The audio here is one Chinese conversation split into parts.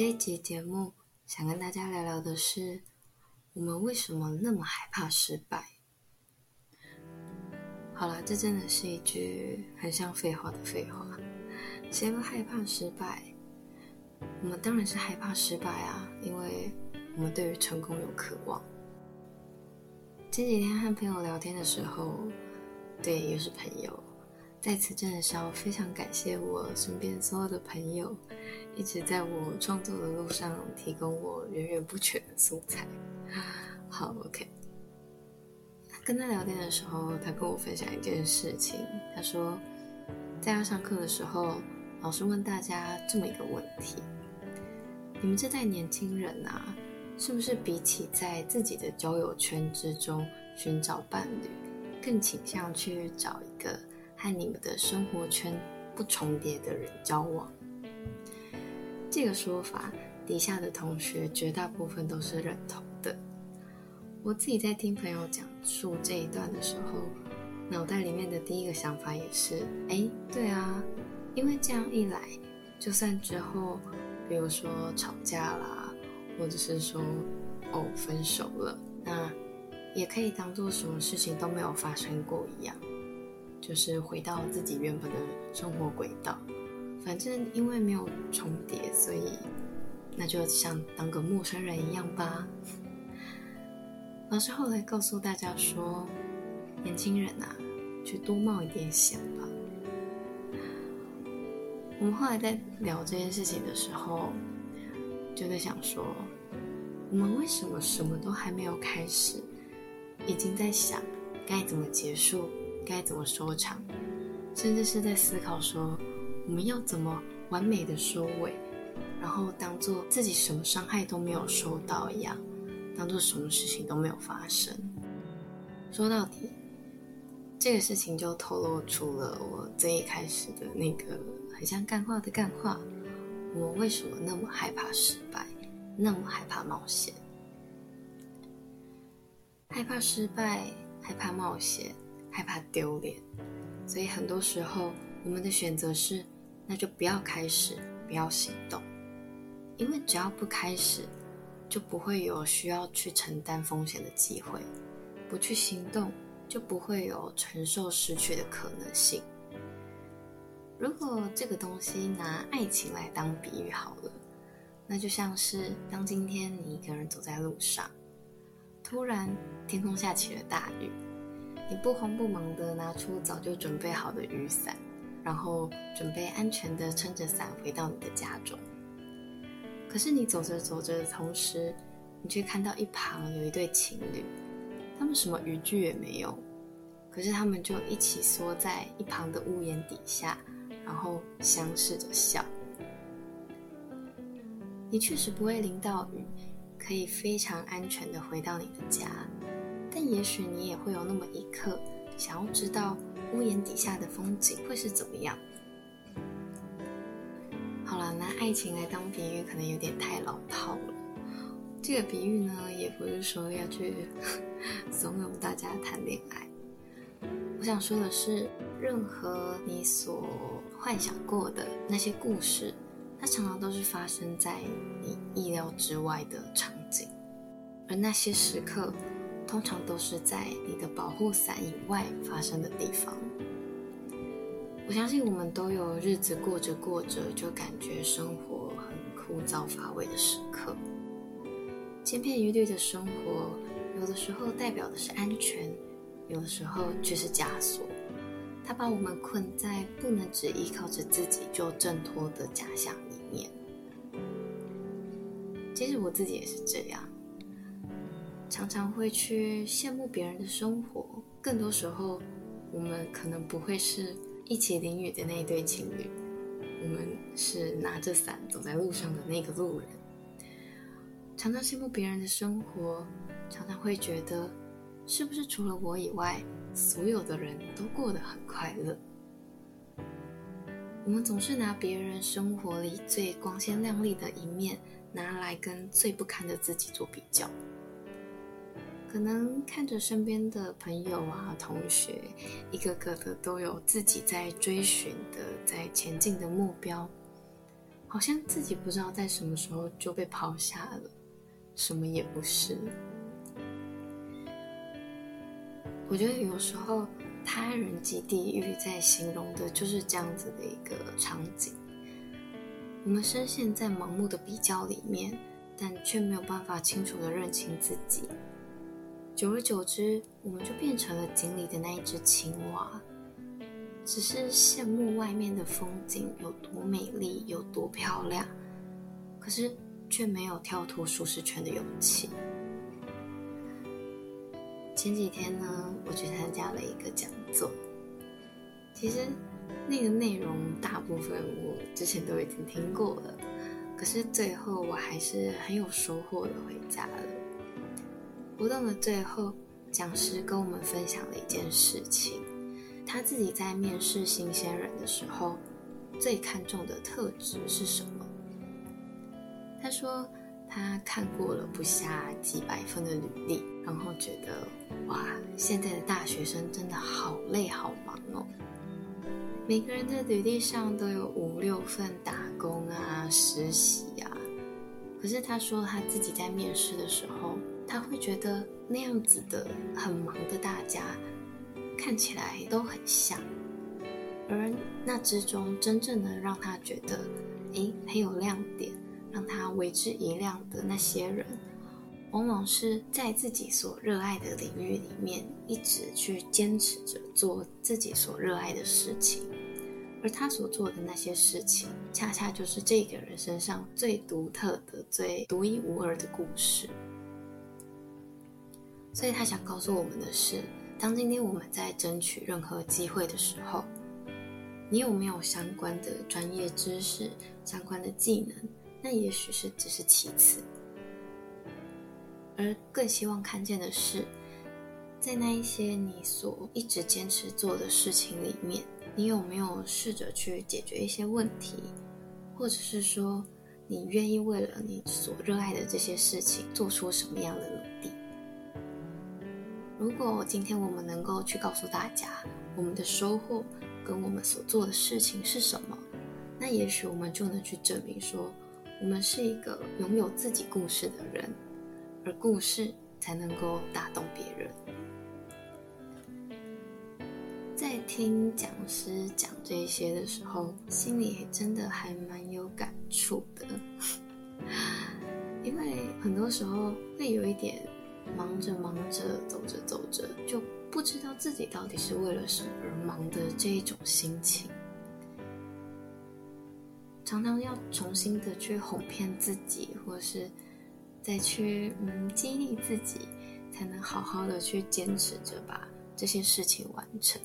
这一集节目想跟大家聊聊的是，我们为什么那么害怕失败？好了，这真的是一句很像废话的废话。谁不害怕失败？我们当然是害怕失败啊，因为我们对于成功有渴望。前几天和朋友聊天的时候，对，又是朋友，在此真的是要非常感谢我身边所有的朋友，一直在我创作的路上提供我源源不绝的素材。好，OK。跟他聊天的时候，他跟我分享一件事情，他说，在他上课的时候，老师问大家这么一个问题：你们这代年轻人啊？是不是比起在自己的交友圈之中寻找伴侣，更倾向去找一个和你们的生活圈不重叠的人交往？这个说法底下的同学绝大部分都是认同的。我自己在听朋友讲述这一段的时候，脑袋里面的第一个想法也是：哎，对啊，因为这样一来，就算之后，比如说吵架啦。或者是说，哦，分手了，那也可以当做什么事情都没有发生过一样，就是回到自己原本的生活轨道。反正因为没有重叠，所以那就像当个陌生人一样吧。老师后来告诉大家说，年轻人啊，去多冒一点险吧。我们后来在聊这件事情的时候。就在想说，我们为什么什么都还没有开始，已经在想该怎么结束，该怎么收场，甚至是在思考说我们要怎么完美的收尾，然后当做自己什么伤害都没有受到一样，当做什么事情都没有发生。说到底，这个事情就透露出了我最一开始的那个很像干话的干话。我为什么那么害怕失败，那么害怕冒险？害怕失败，害怕冒险，害怕丢脸。所以很多时候，我们的选择是：那就不要开始，不要行动。因为只要不开始，就不会有需要去承担风险的机会；不去行动，就不会有承受失去的可能性。如果这个东西拿爱情来当比喻好了，那就像是当今天你一个人走在路上，突然天空下起了大雨，你不慌不忙的拿出早就准备好的雨伞，然后准备安全的撑着伞回到你的家中。可是你走着走着的同时，你却看到一旁有一对情侣，他们什么语句也没有，可是他们就一起缩在一旁的屋檐底下。然后相视着笑。你确实不会淋到雨，可以非常安全的回到你的家。但也许你也会有那么一刻，想要知道屋檐底下的风景会是怎么样。好了，拿爱情来当比喻，可能有点太老套了。这个比喻呢，也不是说要去 怂恿大家谈恋爱。我想说的是，任何你所幻想过的那些故事，它常常都是发生在你意料之外的场景，而那些时刻，通常都是在你的保护伞以外发生的地方。我相信我们都有日子过着过着就感觉生活很枯燥乏味的时刻，千篇一律的生活，有的时候代表的是安全。有的时候却是枷锁，它把我们困在不能只依靠着自己就挣脱的假象里面。其实我自己也是这样，常常会去羡慕别人的生活。更多时候，我们可能不会是一起淋雨的那一对情侣，我们是拿着伞走在路上的那个路人。常常羡慕别人的生活，常常会觉得。是不是除了我以外，所有的人都过得很快乐？我们总是拿别人生活里最光鲜亮丽的一面，拿来跟最不堪的自己做比较。可能看着身边的朋友啊、同学，一个个的都有自己在追寻的、在前进的目标，好像自己不知道在什么时候就被抛下了，什么也不是。我觉得有时候“他人即地狱”在形容的就是这样子的一个场景。我们深陷在盲目的比较里面，但却没有办法清楚的认清自己。久而久之，我们就变成了井里的那一只青蛙。只是羡慕外面的风景有多美丽，有多漂亮，可是却没有跳脱舒适圈的勇气。前几天呢，我去参加了一个讲座，其实那个内容大部分我之前都已经听过了，可是最后我还是很有收获的回家了。活动的最后，讲师跟我们分享了一件事情。他自己在面试新鲜人的时候，最看重的特质是什么？他说他看过了不下几百份的履历，然后觉得哇，现在的大学生真的好累好忙哦。每个人的履历上都有五六份打工啊、实习啊，可是他说他自己在面试的时候，他会觉得那样子的很忙的大家。看起来都很像，而那之中真正的让他觉得，诶，很有亮点，让他为之一亮的那些人，往往是在自己所热爱的领域里面，一直去坚持着做自己所热爱的事情，而他所做的那些事情，恰恰就是这个人身上最独特的、最独一无二的故事。所以他想告诉我们的是。当今天我们在争取任何机会的时候，你有没有相关的专业知识、相关的技能？那也许是只是其次，而更希望看见的是，在那一些你所一直坚持做的事情里面，你有没有试着去解决一些问题，或者是说，你愿意为了你所热爱的这些事情做出什么样的努力？如果今天我们能够去告诉大家我们的收获跟我们所做的事情是什么，那也许我们就能去证明说，我们是一个拥有自己故事的人，而故事才能够打动别人。在听讲师讲这些的时候，心里真的还蛮有感触的，因为很多时候会有一点。忙着忙着，走着走着，就不知道自己到底是为了什么而忙的这一种心情，常常要重新的去哄骗自己，或是再去嗯激励自己，才能好好的去坚持着把这些事情完成。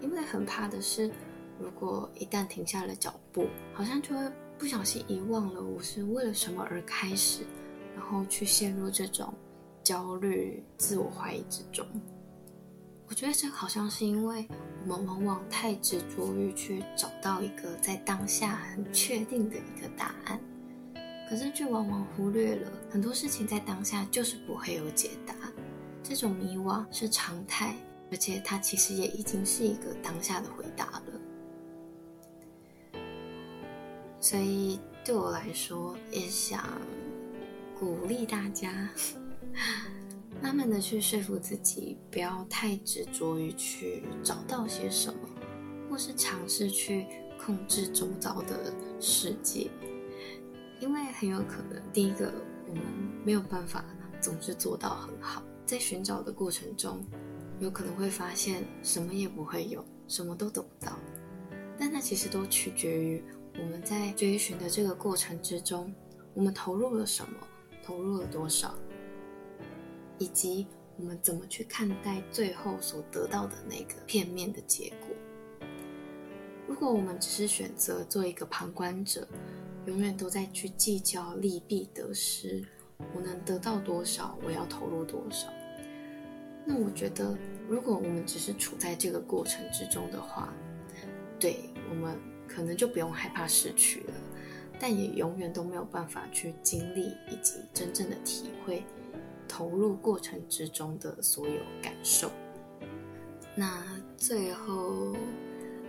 因为很怕的是，如果一旦停下了脚步，好像就会不小心遗忘了我是为了什么而开始。然后去陷入这种焦虑、自我怀疑之中。我觉得这好像是因为我们往往太执着于去找到一个在当下很确定的一个答案，可是却往往忽略了很多事情在当下就是不会有解答。这种迷惘是常态，而且它其实也已经是一个当下的回答了。所以对我来说，也想。鼓励大家 慢慢的去说服自己，不要太执着于去找到些什么，或是尝试去控制周遭的世界，因为很有可能，第一个我们没有办法总是做到很好，在寻找的过程中，有可能会发现什么也不会有，什么都得不到，但那其实都取决于我们在追寻的这个过程之中，我们投入了什么。投入了多少，以及我们怎么去看待最后所得到的那个片面的结果？如果我们只是选择做一个旁观者，永远都在去计较利弊得失，我能得到多少，我要投入多少？那我觉得，如果我们只是处在这个过程之中的话，对我们可能就不用害怕失去了。但也永远都没有办法去经历以及真正的体会投入过程之中的所有感受。那最后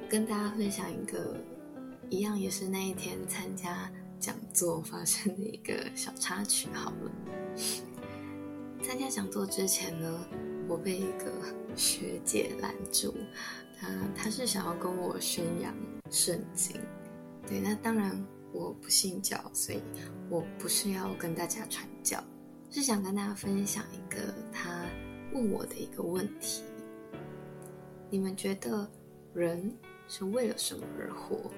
跟大家分享一个一样也是那一天参加讲座发生的一个小插曲。好了，参加讲座之前呢，我被一个 学姐拦住，她她是想要跟我宣扬圣经。对，那当然我不信教，所以我不是要跟大家传教，是想跟大家分享一个他问我的一个问题：你们觉得人？是为了什么而活？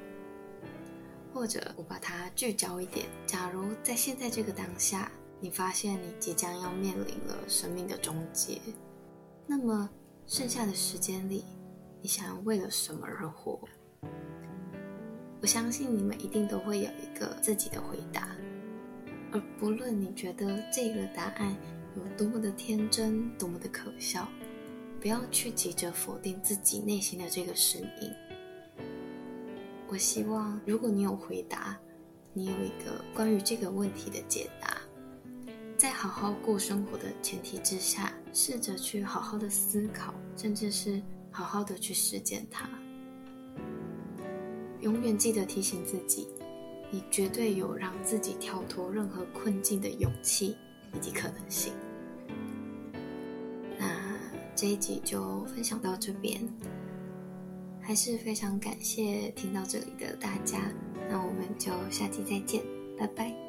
或者我把它聚焦一点，假如在现在这个当下，你发现你即将要面临了生命的终结，那么剩下的时间里，你想要为了什么而活？我相信你们一定都会有一个自己的回答，而不论你觉得这个答案有多么的天真，多么的可笑，不要去急着否定自己内心的这个声音。我希望，如果你有回答，你有一个关于这个问题的解答，在好好过生活的前提之下，试着去好好的思考，甚至是好好的去实践它。永远记得提醒自己，你绝对有让自己跳脱任何困境的勇气以及可能性。那这一集就分享到这边。还是非常感谢听到这里的大家，那我们就下期再见，拜拜。